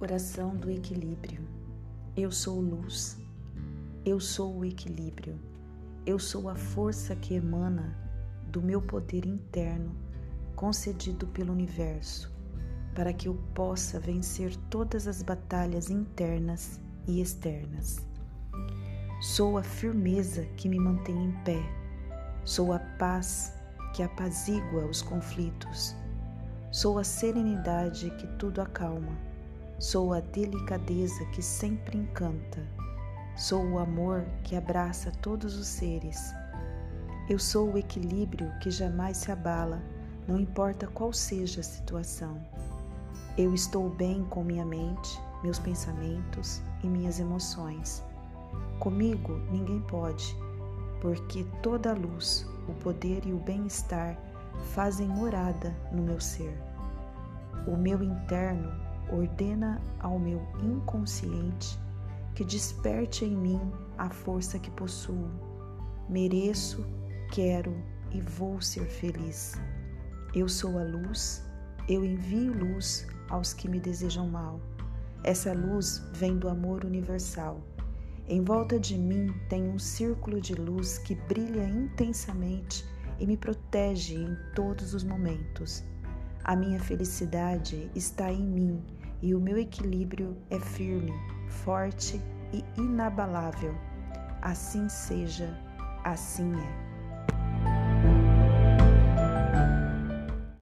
Oração do equilíbrio. Eu sou luz. Eu sou o equilíbrio. Eu sou a força que emana do meu poder interno concedido pelo universo, para que eu possa vencer todas as batalhas internas e externas. Sou a firmeza que me mantém em pé. Sou a paz que apazigua os conflitos. Sou a serenidade que tudo acalma. Sou a delicadeza que sempre encanta. Sou o amor que abraça todos os seres. Eu sou o equilíbrio que jamais se abala, não importa qual seja a situação. Eu estou bem com minha mente, meus pensamentos e minhas emoções. Comigo ninguém pode, porque toda a luz, o poder e o bem-estar fazem morada no meu ser. O meu interno ordena ao meu inconsciente que desperte em mim a força que possuo. Mereço, quero e vou ser feliz. Eu sou a luz, eu envio luz aos que me desejam mal. Essa luz vem do amor universal. Em volta de mim tem um círculo de luz que brilha intensamente e me protege em todos os momentos. A minha felicidade está em mim e o meu equilíbrio é firme, forte e inabalável. Assim seja, assim é.